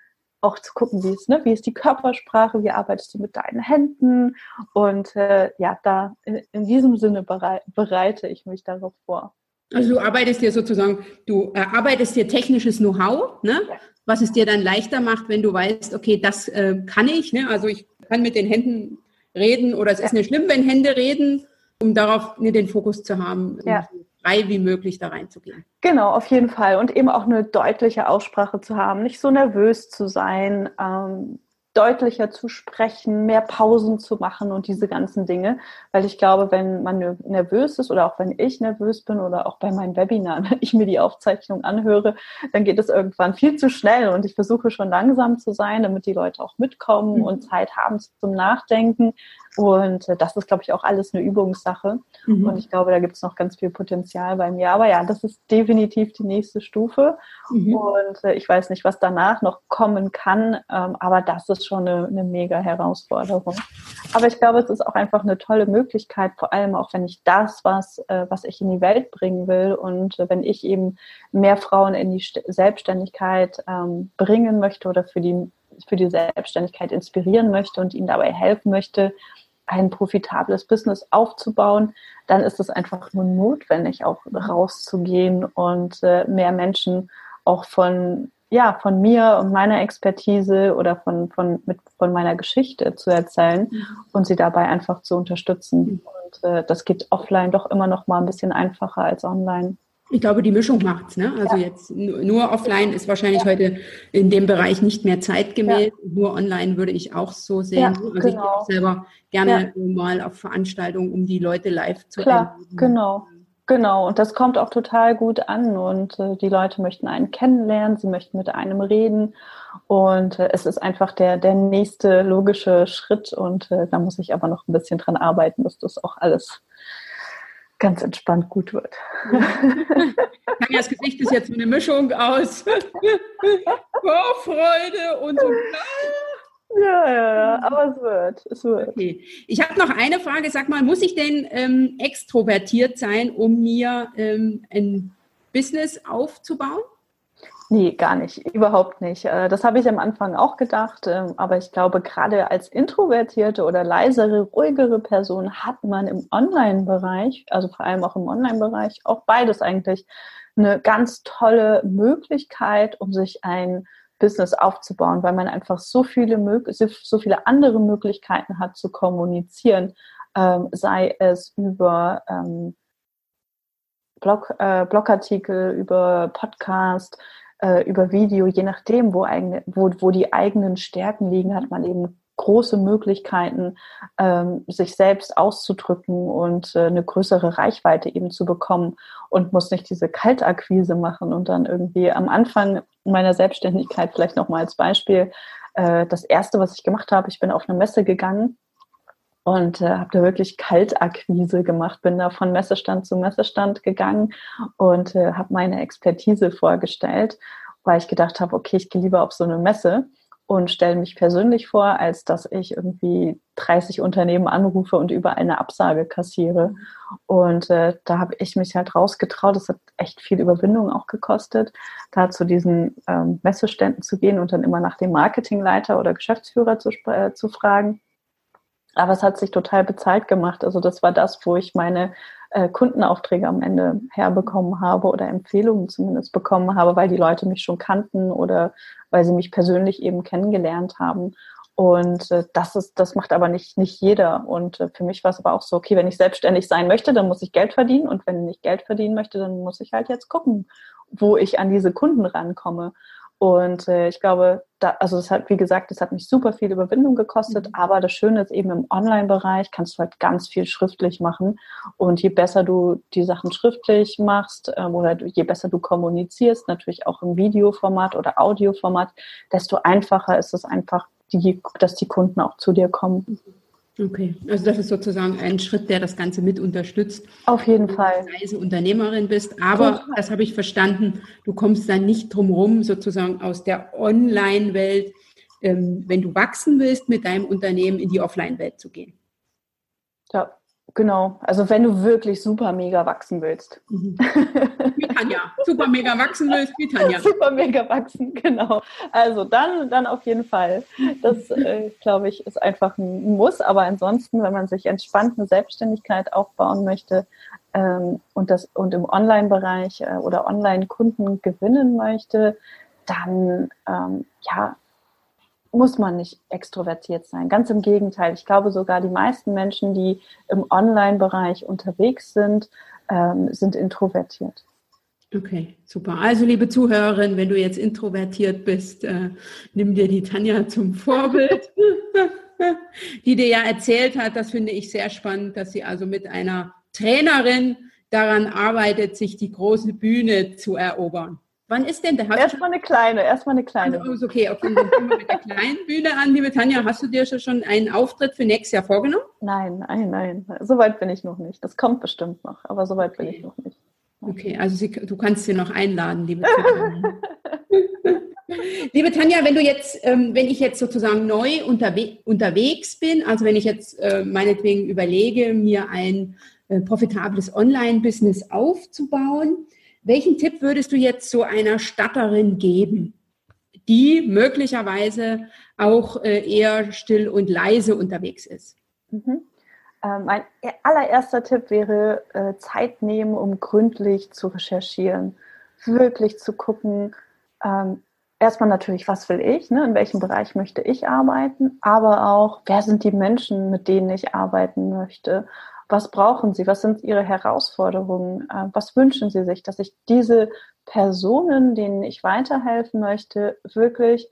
auch zu gucken, wie ist, ne, wie ist die Körpersprache, wie arbeitest du mit deinen Händen und äh, ja, da in, in diesem Sinne berei bereite ich mich darauf vor. Also du arbeitest dir sozusagen, du erarbeitest dir technisches Know-how, ne? Ja. was es dir dann leichter macht, wenn du weißt, okay, das äh, kann ich, ne? also ich kann mit den Händen reden oder es ist nicht schlimm, wenn Hände reden, um darauf ne, den Fokus zu haben. Ja frei wie möglich da reinzugehen. Genau, auf jeden Fall. Und eben auch eine deutliche Aussprache zu haben, nicht so nervös zu sein, ähm, deutlicher zu sprechen, mehr Pausen zu machen und diese ganzen Dinge. Weil ich glaube, wenn man nervös ist oder auch wenn ich nervös bin oder auch bei meinen Webinaren, [LAUGHS] wenn ich mir die Aufzeichnung anhöre, dann geht es irgendwann viel zu schnell und ich versuche schon langsam zu sein, damit die Leute auch mitkommen mhm. und Zeit haben zum Nachdenken. Und äh, das ist, glaube ich, auch alles eine Übungssache. Mhm. Und ich glaube, da gibt es noch ganz viel Potenzial bei mir. Aber ja, das ist definitiv die nächste Stufe. Mhm. Und äh, ich weiß nicht, was danach noch kommen kann. Ähm, aber das ist schon eine, eine mega Herausforderung. Aber ich glaube, es ist auch einfach eine tolle Möglichkeit, vor allem auch wenn ich das, was, äh, was ich in die Welt bringen will und wenn ich eben mehr Frauen in die St Selbstständigkeit ähm, bringen möchte oder für die für die Selbstständigkeit inspirieren möchte und ihnen dabei helfen möchte, ein profitables Business aufzubauen, dann ist es einfach nur notwendig, auch rauszugehen und äh, mehr Menschen auch von ja, von mir und meiner Expertise oder von, von, mit, von meiner Geschichte zu erzählen mhm. und sie dabei einfach zu unterstützen. Mhm. Und äh, das geht offline doch immer noch mal ein bisschen einfacher als online. Ich glaube, die Mischung macht's. Ne? Also ja. jetzt nur offline ist wahrscheinlich ja. heute in dem Bereich nicht mehr zeitgemäß. Ja. Nur online würde ich auch so sehen. also genau. ich gehe auch selber gerne mal auf Veranstaltungen, um die Leute live zu Klar, erleben. genau. Genau, und das kommt auch total gut an und äh, die Leute möchten einen kennenlernen, sie möchten mit einem reden und äh, es ist einfach der, der nächste logische Schritt und äh, da muss ich aber noch ein bisschen dran arbeiten, dass das auch alles ganz entspannt gut wird. [LAUGHS] Tanjas Gesicht ist jetzt so eine Mischung aus [LAUGHS] Vorfreude und so. Ja, ja, ja, aber es wird. Es wird. Okay. Ich habe noch eine Frage. Sag mal, muss ich denn ähm, extrovertiert sein, um mir ähm, ein Business aufzubauen? Nee, gar nicht, überhaupt nicht. Äh, das habe ich am Anfang auch gedacht, ähm, aber ich glaube, gerade als introvertierte oder leisere, ruhigere Person hat man im Online-Bereich, also vor allem auch im Online-Bereich, auch beides eigentlich, eine ganz tolle Möglichkeit, um sich ein Business aufzubauen, weil man einfach so viele, so viele andere Möglichkeiten hat zu kommunizieren, ähm, sei es über ähm, Blog, äh, Blogartikel, über Podcast, äh, über Video, je nachdem, wo, eigene, wo, wo die eigenen Stärken liegen, hat man eben große Möglichkeiten, ähm, sich selbst auszudrücken und äh, eine größere Reichweite eben zu bekommen und muss nicht diese Kaltakquise machen und dann irgendwie am Anfang meiner Selbstständigkeit vielleicht nochmal als Beispiel äh, das erste, was ich gemacht habe, ich bin auf eine Messe gegangen und äh, habe da wirklich Kaltakquise gemacht, bin da von Messestand zu Messestand gegangen und äh, habe meine Expertise vorgestellt, weil ich gedacht habe, okay, ich gehe lieber auf so eine Messe und stelle mich persönlich vor, als dass ich irgendwie 30 Unternehmen anrufe und überall eine Absage kassiere. Und äh, da habe ich mich halt rausgetraut. Das hat echt viel Überwindung auch gekostet, da zu diesen ähm, Messeständen zu gehen und dann immer nach dem Marketingleiter oder Geschäftsführer zu, äh, zu fragen. Aber es hat sich total bezahlt gemacht. Also das war das, wo ich meine äh, Kundenaufträge am Ende herbekommen habe oder Empfehlungen zumindest bekommen habe, weil die Leute mich schon kannten oder weil sie mich persönlich eben kennengelernt haben. Und äh, das ist, das macht aber nicht, nicht jeder. Und äh, für mich war es aber auch so, okay, wenn ich selbstständig sein möchte, dann muss ich Geld verdienen. Und wenn ich Geld verdienen möchte, dann muss ich halt jetzt gucken, wo ich an diese Kunden rankomme. Und äh, ich glaube, da, also das hat, wie gesagt, das hat mich super viel Überwindung gekostet, mhm. aber das Schöne ist eben im Online-Bereich kannst du halt ganz viel schriftlich machen. Und je besser du die Sachen schriftlich machst ähm, oder je besser du kommunizierst, natürlich auch im Videoformat oder Audioformat, desto einfacher ist es einfach, die, dass die Kunden auch zu dir kommen. Mhm. Okay, also das ist sozusagen ein Schritt, der das Ganze mit unterstützt. Auf jeden Fall. Wenn du Unternehmerin bist, aber das habe ich verstanden, du kommst dann nicht drum rum, sozusagen aus der Online-Welt, ähm, wenn du wachsen willst, mit deinem Unternehmen in die Offline-Welt zu gehen. Ja, Genau, also wenn du wirklich super mega wachsen willst. Mhm. Wie [LAUGHS] Tanja, super mega wachsen willst, wie Tanja. Super mega wachsen, genau. Also dann, dann auf jeden Fall. Das, äh, glaube ich, ist einfach ein Muss. Aber ansonsten, wenn man sich entspannt eine Selbstständigkeit aufbauen möchte ähm, und, das, und im Online-Bereich äh, oder Online-Kunden gewinnen möchte, dann ähm, ja, muss man nicht extrovertiert sein. Ganz im Gegenteil. Ich glaube sogar, die meisten Menschen, die im Online-Bereich unterwegs sind, ähm, sind introvertiert. Okay, super. Also, liebe Zuhörerin, wenn du jetzt introvertiert bist, äh, nimm dir die Tanja zum Vorbild, [LAUGHS] die dir ja erzählt hat, das finde ich sehr spannend, dass sie also mit einer Trainerin daran arbeitet, sich die große Bühne zu erobern. Wann ist denn der? Erstmal eine kleine, erstmal eine kleine. Also, okay, okay, dann fangen wir mit der kleinen Bühne an. Liebe Tanja, hast du dir schon einen Auftritt für nächstes Jahr vorgenommen? Nein, nein, nein. So weit bin ich noch nicht. Das kommt bestimmt noch, aber so weit okay. bin ich noch nicht. Okay, also sie, du kannst sie noch einladen, liebe Tanja. [LAUGHS] liebe Tanja, wenn du jetzt, ähm, wenn ich jetzt sozusagen neu unterwe unterwegs bin, also wenn ich jetzt äh, meinetwegen überlege, mir ein äh, profitables Online-Business aufzubauen, welchen Tipp würdest du jetzt so einer Statterin geben, die möglicherweise auch äh, eher still und leise unterwegs ist? Mhm. Äh, mein allererster Tipp wäre, äh, Zeit nehmen, um gründlich zu recherchieren, wirklich zu gucken, ähm, erstmal natürlich, was will ich, ne? in welchem Bereich möchte ich arbeiten, aber auch, wer sind die Menschen, mit denen ich arbeiten möchte was brauchen Sie? Was sind Ihre Herausforderungen? Äh, was wünschen Sie sich, dass ich diese Personen, denen ich weiterhelfen möchte, wirklich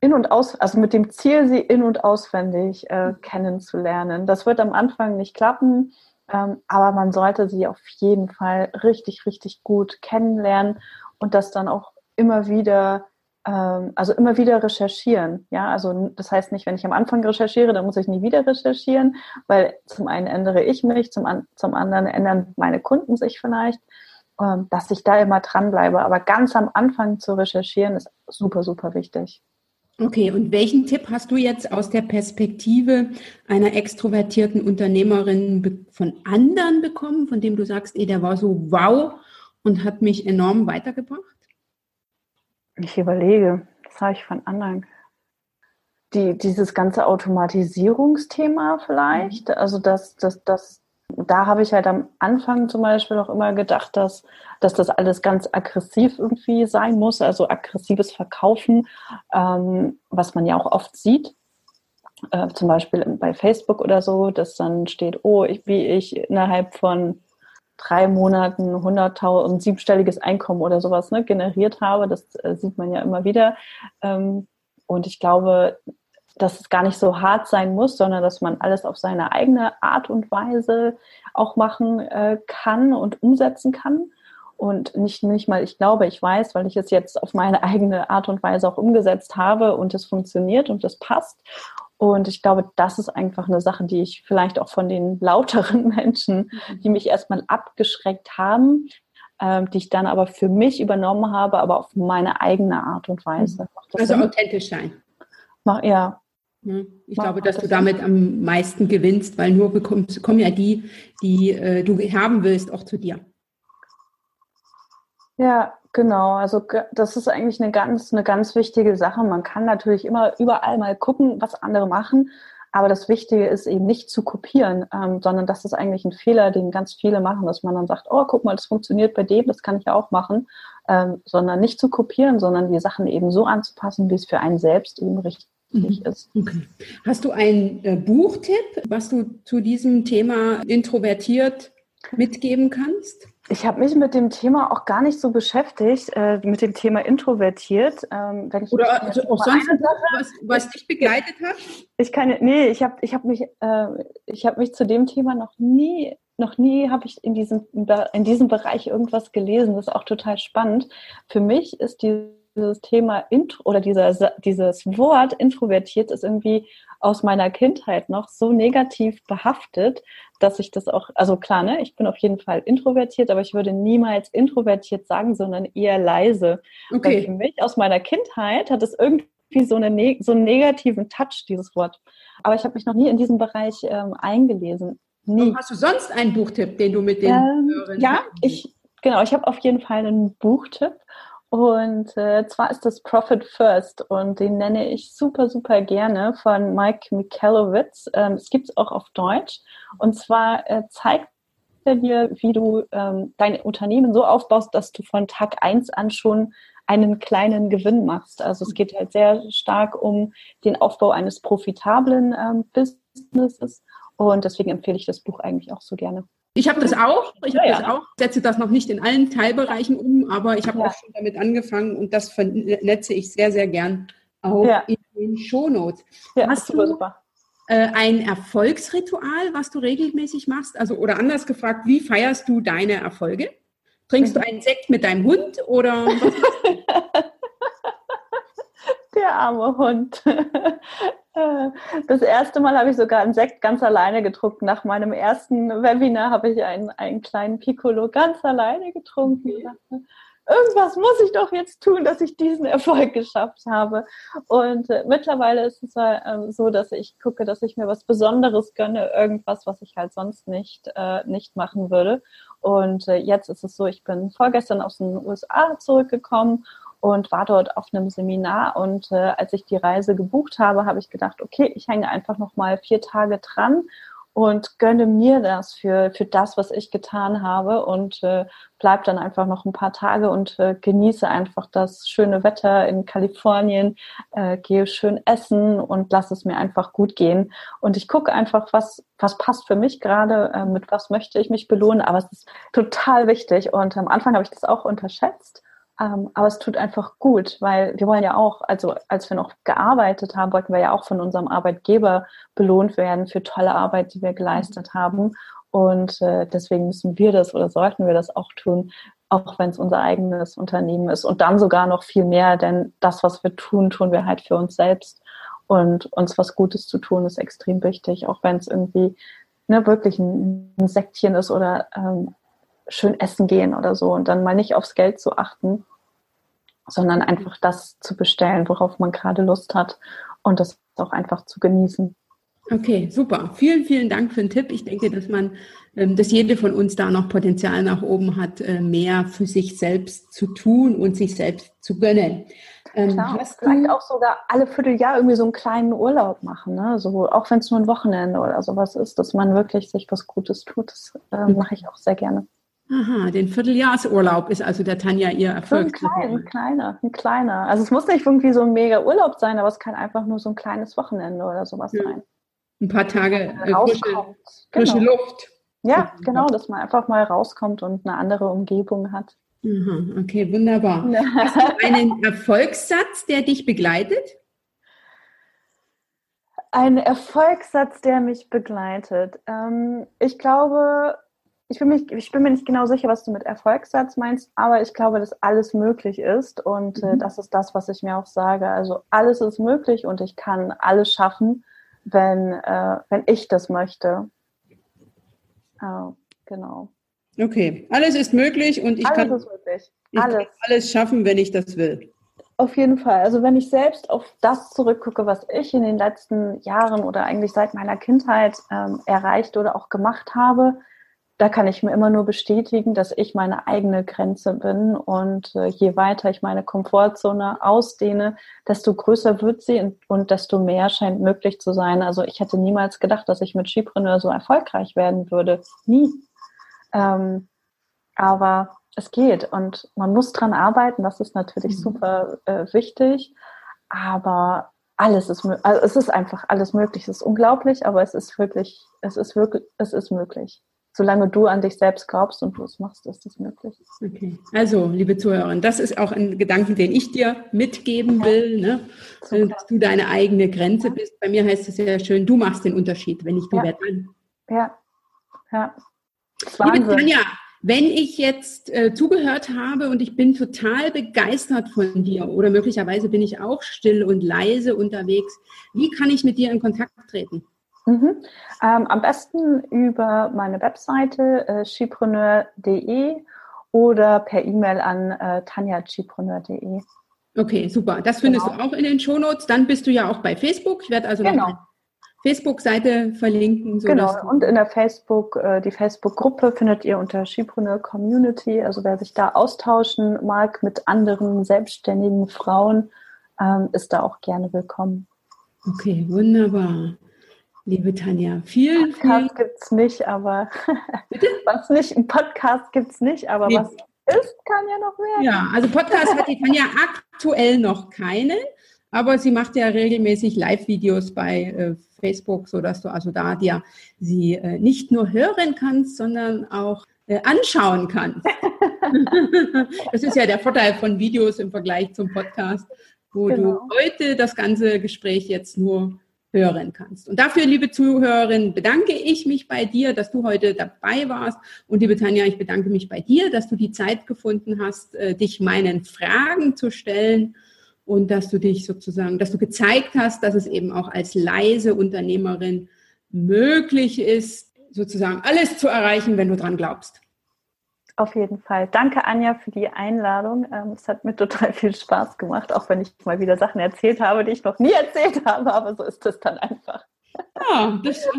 in und aus, also mit dem Ziel, sie in und auswendig äh, kennenzulernen. Das wird am Anfang nicht klappen, ähm, aber man sollte sie auf jeden Fall richtig, richtig gut kennenlernen und das dann auch immer wieder also immer wieder recherchieren. Ja, also das heißt nicht, wenn ich am Anfang recherchiere, dann muss ich nie wieder recherchieren, weil zum einen ändere ich mich, zum, an, zum anderen ändern meine Kunden sich vielleicht, ähm, dass ich da immer dranbleibe. Aber ganz am Anfang zu recherchieren ist super, super wichtig. Okay, und welchen Tipp hast du jetzt aus der Perspektive einer extrovertierten Unternehmerin von anderen bekommen, von dem du sagst, ey, der war so wow und hat mich enorm weitergebracht? Ich überlege, das habe ich von anderen. Die, dieses ganze Automatisierungsthema vielleicht, mhm. also das, das, das, da habe ich halt am Anfang zum Beispiel auch immer gedacht, dass, dass das alles ganz aggressiv irgendwie sein muss, also aggressives Verkaufen, ähm, was man ja auch oft sieht. Äh, zum Beispiel bei Facebook oder so, dass dann steht, oh, ich, wie ich innerhalb von drei Monaten 100.000, siebenstelliges Einkommen oder sowas ne, generiert habe. Das äh, sieht man ja immer wieder. Ähm, und ich glaube, dass es gar nicht so hart sein muss, sondern dass man alles auf seine eigene Art und Weise auch machen äh, kann und umsetzen kann. Und nicht, nicht mal, ich glaube, ich weiß, weil ich es jetzt auf meine eigene Art und Weise auch umgesetzt habe und es funktioniert und es passt. Und ich glaube, das ist einfach eine Sache, die ich vielleicht auch von den lauteren [LAUGHS] Menschen, die mich erstmal abgeschreckt haben, äh, die ich dann aber für mich übernommen habe, aber auf meine eigene Art und Weise. Also Sinn? authentisch sein. Mach, ja. Ich Mach, glaube, dass das du damit am meisten gewinnst, weil nur bekommst, kommen ja die, die äh, du haben willst, auch zu dir. Ja, Genau, also das ist eigentlich eine ganz, eine ganz wichtige Sache. Man kann natürlich immer überall mal gucken, was andere machen, Aber das Wichtige ist eben nicht zu kopieren, ähm, sondern das ist eigentlich ein Fehler, den ganz viele machen, dass man dann sagt, oh, guck mal, das funktioniert bei dem, das kann ich ja auch machen, ähm, sondern nicht zu kopieren, sondern die Sachen eben so anzupassen, wie es für einen selbst eben richtig mhm. ist. Okay. Hast du einen äh, Buchtipp, was du zu diesem Thema introvertiert mitgeben kannst? Ich habe mich mit dem Thema auch gar nicht so beschäftigt, äh, mit dem Thema introvertiert. Ähm, Oder also auch sonst was, was dich begleitet hat? Ich kann, nee, ich habe ich hab mich, äh, ich hab mich zu dem Thema noch nie, noch nie habe ich in diesem, in diesem Bereich irgendwas gelesen. Das ist auch total spannend. Für mich ist dieses Thema Intro oder dieser, dieses Wort introvertiert ist irgendwie aus meiner Kindheit noch so negativ behaftet, dass ich das auch, also klar, ne, ich bin auf jeden Fall introvertiert, aber ich würde niemals introvertiert sagen, sondern eher leise. Okay. Weil für mich aus meiner Kindheit hat es irgendwie so, eine, so einen negativen Touch, dieses Wort. Aber ich habe mich noch nie in diesem Bereich ähm, eingelesen. Nie. Hast du sonst einen Buchtipp, den du mit den ähm, Ja, ich, genau, ich habe auf jeden Fall einen Buchtipp. Und äh, zwar ist das Profit First und den nenne ich super, super gerne von Mike Michalowitz. Ähm, es gibt es auch auf Deutsch. Und zwar äh, zeigt er dir, wie du ähm, dein Unternehmen so aufbaust, dass du von Tag eins an schon einen kleinen Gewinn machst. Also es geht halt sehr stark um den Aufbau eines profitablen ähm, Businesses. Und deswegen empfehle ich das Buch eigentlich auch so gerne. Ich habe das auch. Ich habe ja, das auch. Setze das noch nicht in allen Teilbereichen um, aber ich habe ja. auch schon damit angefangen und das vernetze ich sehr, sehr gern auch ja. in den Shownotes. Ja, Hast super, du super. Äh, ein Erfolgsritual, was du regelmäßig machst? Also oder anders gefragt, wie feierst du deine Erfolge? Trinkst mhm. du einen Sekt mit deinem Hund oder [LAUGHS] Der arme Hund. [LAUGHS] Das erste Mal habe ich sogar einen Sekt ganz alleine getrunken. Nach meinem ersten Webinar habe ich einen, einen kleinen Piccolo ganz alleine getrunken. Irgendwas muss ich doch jetzt tun, dass ich diesen Erfolg geschafft habe. Und äh, mittlerweile ist es äh, so, dass ich gucke, dass ich mir was Besonderes gönne, irgendwas, was ich halt sonst nicht, äh, nicht machen würde. Und äh, jetzt ist es so, ich bin vorgestern aus den USA zurückgekommen und war dort auf einem Seminar. Und äh, als ich die Reise gebucht habe, habe ich gedacht, okay, ich hänge einfach noch mal vier Tage dran und gönne mir das für, für das, was ich getan habe und äh, bleib dann einfach noch ein paar Tage und äh, genieße einfach das schöne Wetter in Kalifornien, äh, gehe schön essen und lass es mir einfach gut gehen. Und ich gucke einfach, was, was passt für mich gerade, äh, mit was möchte ich mich belohnen, aber es ist total wichtig und am Anfang habe ich das auch unterschätzt ähm, aber es tut einfach gut, weil wir wollen ja auch, also als wir noch gearbeitet haben, wollten wir ja auch von unserem Arbeitgeber belohnt werden für tolle Arbeit, die wir geleistet haben. Und äh, deswegen müssen wir das oder sollten wir das auch tun, auch wenn es unser eigenes Unternehmen ist. Und dann sogar noch viel mehr, denn das, was wir tun, tun wir halt für uns selbst. Und uns was Gutes zu tun, ist extrem wichtig, auch wenn es irgendwie ne, wirklich ein, ein Sektchen ist oder ähm, schön essen gehen oder so und dann mal nicht aufs Geld zu achten, sondern einfach das zu bestellen, worauf man gerade Lust hat und das auch einfach zu genießen. Okay, super. Vielen, vielen Dank für den Tipp. Ich denke, dass man, ähm, dass jede von uns da noch Potenzial nach oben hat, äh, mehr für sich selbst zu tun und sich selbst zu gönnen. Ähm, Klar, hast vielleicht auch sogar alle Vierteljahr irgendwie so einen kleinen Urlaub machen, ne? So, auch wenn es nur ein Wochenende oder sowas ist, dass man wirklich sich was Gutes tut. Das äh, mhm. mache ich auch sehr gerne. Aha, den Vierteljahrsurlaub ist also der Tanja ihr Erfolg. So ein, klein, ein kleiner, ein kleiner. Also es muss nicht irgendwie so ein mega Urlaub sein, aber es kann einfach nur so ein kleines Wochenende oder sowas ja. sein. Ein paar Tage äh, frische, frische genau. Luft. Ja, genau, dass man einfach mal rauskommt und eine andere Umgebung hat. Aha, okay, wunderbar. [LAUGHS] Hast du einen Erfolgssatz, der dich begleitet? Ein Erfolgssatz, der mich begleitet. Ähm, ich glaube, ich bin, mich, ich bin mir nicht genau sicher, was du mit Erfolgssatz meinst, aber ich glaube, dass alles möglich ist und äh, mhm. das ist das, was ich mir auch sage. Also alles ist möglich und ich kann alles schaffen, wenn, äh, wenn ich das möchte. Oh, genau. Okay, alles ist möglich und ich alles kann, ich alles. kann alles schaffen, wenn ich das will. Auf jeden Fall. Also wenn ich selbst auf das zurückgucke, was ich in den letzten Jahren oder eigentlich seit meiner Kindheit ähm, erreicht oder auch gemacht habe, da kann ich mir immer nur bestätigen, dass ich meine eigene Grenze bin und äh, je weiter ich meine Komfortzone ausdehne, desto größer wird sie und, und, desto mehr scheint möglich zu sein. Also ich hätte niemals gedacht, dass ich mit Skipreneur so erfolgreich werden würde. Nie. Ähm, aber es geht und man muss dran arbeiten, das ist natürlich mhm. super äh, wichtig, aber alles ist also es ist einfach alles möglich. Es ist unglaublich, aber es ist wirklich, es ist wirklich, es ist möglich solange du an dich selbst glaubst und du es machst, ist das möglich. Okay. Also, liebe Zuhörerin, das ist auch ein Gedanken, den ich dir mitgeben will, ne? dass du deine eigene Grenze bist. Bei mir heißt es sehr schön, du machst den Unterschied, wenn ich du ja. werde. Ja, ja. Liebe Tanja, wenn ich jetzt äh, zugehört habe und ich bin total begeistert von dir oder möglicherweise bin ich auch still und leise unterwegs, wie kann ich mit dir in Kontakt treten? Mhm. Ähm, am besten über meine Webseite äh, chipreneur.de oder per E-Mail an äh, tanja.chipreneur.de. Okay, super. Das findest genau. du auch in den Shownotes. Dann bist du ja auch bei Facebook. Ich werde also genau. noch Facebook-Seite verlinken. genau, und in der Facebook, äh, die Facebook-Gruppe findet ihr unter Chipreneur Community. Also wer sich da austauschen mag mit anderen selbstständigen Frauen, ähm, ist da auch gerne willkommen. Okay, wunderbar. Liebe Tanja, vielen, Podcast vielen... gibt es nicht, aber [LAUGHS] was nicht, ein Podcast gibt es nicht, aber nee. was ist, kann ja noch werden. Ja, also Podcast hat die Tanja [LAUGHS] aktuell noch keinen, aber sie macht ja regelmäßig Live-Videos bei äh, Facebook, sodass du also da dir sie äh, nicht nur hören kannst, sondern auch äh, anschauen kannst. [LAUGHS] das ist ja der Vorteil von Videos im Vergleich zum Podcast, wo genau. du heute das ganze Gespräch jetzt nur hören kannst. Und dafür, liebe Zuhörerin, bedanke ich mich bei dir, dass du heute dabei warst. Und liebe Tanja, ich bedanke mich bei dir, dass du die Zeit gefunden hast, äh, dich meinen Fragen zu stellen und dass du dich sozusagen, dass du gezeigt hast, dass es eben auch als leise Unternehmerin möglich ist, sozusagen alles zu erreichen, wenn du dran glaubst. Auf jeden Fall. Danke, Anja, für die Einladung. Ähm, es hat mir total [LAUGHS] viel Spaß gemacht, auch wenn ich mal wieder Sachen erzählt habe, die ich noch nie erzählt habe, aber so ist es dann einfach. Ja, das, so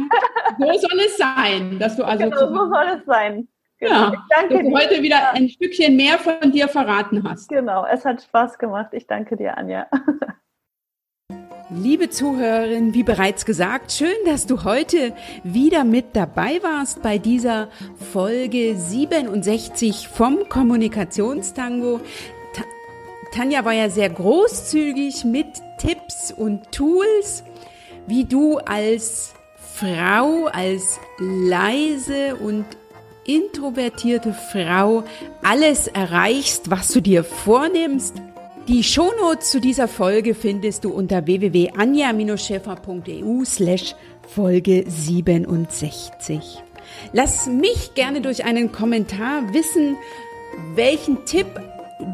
soll es sein, dass du [LAUGHS] also. Genau, so soll es sein. Genau. Ja, danke dass du dir. heute wieder ein Stückchen mehr von dir verraten hast. Genau, es hat Spaß gemacht. Ich danke dir, Anja. [LAUGHS] Liebe Zuhörerin, wie bereits gesagt, schön, dass du heute wieder mit dabei warst bei dieser Folge 67 vom Kommunikationstango. Tanja war ja sehr großzügig mit Tipps und Tools, wie du als Frau, als leise und introvertierte Frau alles erreichst, was du dir vornimmst die Shownotes zu dieser Folge findest du unter www.anja-scheffer.eu slash Folge 67. Lass mich gerne durch einen Kommentar wissen, welchen Tipp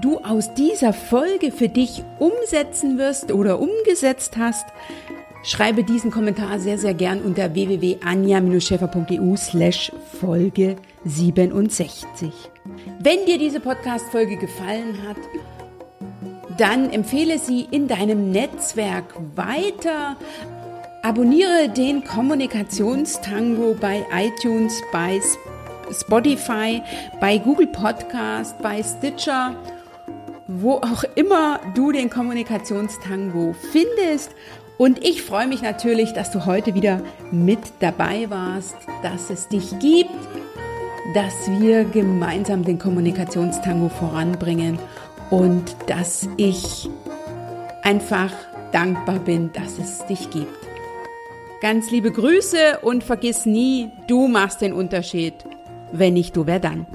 du aus dieser Folge für dich umsetzen wirst oder umgesetzt hast. Schreibe diesen Kommentar sehr, sehr gern unter www.anja-scheffer.eu slash Folge 67. Wenn dir diese Podcast-Folge gefallen hat, dann empfehle sie in deinem Netzwerk weiter. Abonniere den Kommunikationstango bei iTunes, bei Spotify, bei Google Podcast, bei Stitcher, wo auch immer du den Kommunikationstango findest. Und ich freue mich natürlich, dass du heute wieder mit dabei warst, dass es dich gibt, dass wir gemeinsam den Kommunikationstango voranbringen und dass ich einfach dankbar bin, dass es dich gibt. Ganz liebe Grüße und vergiss nie, du machst den Unterschied. Wenn nicht du, wer dann?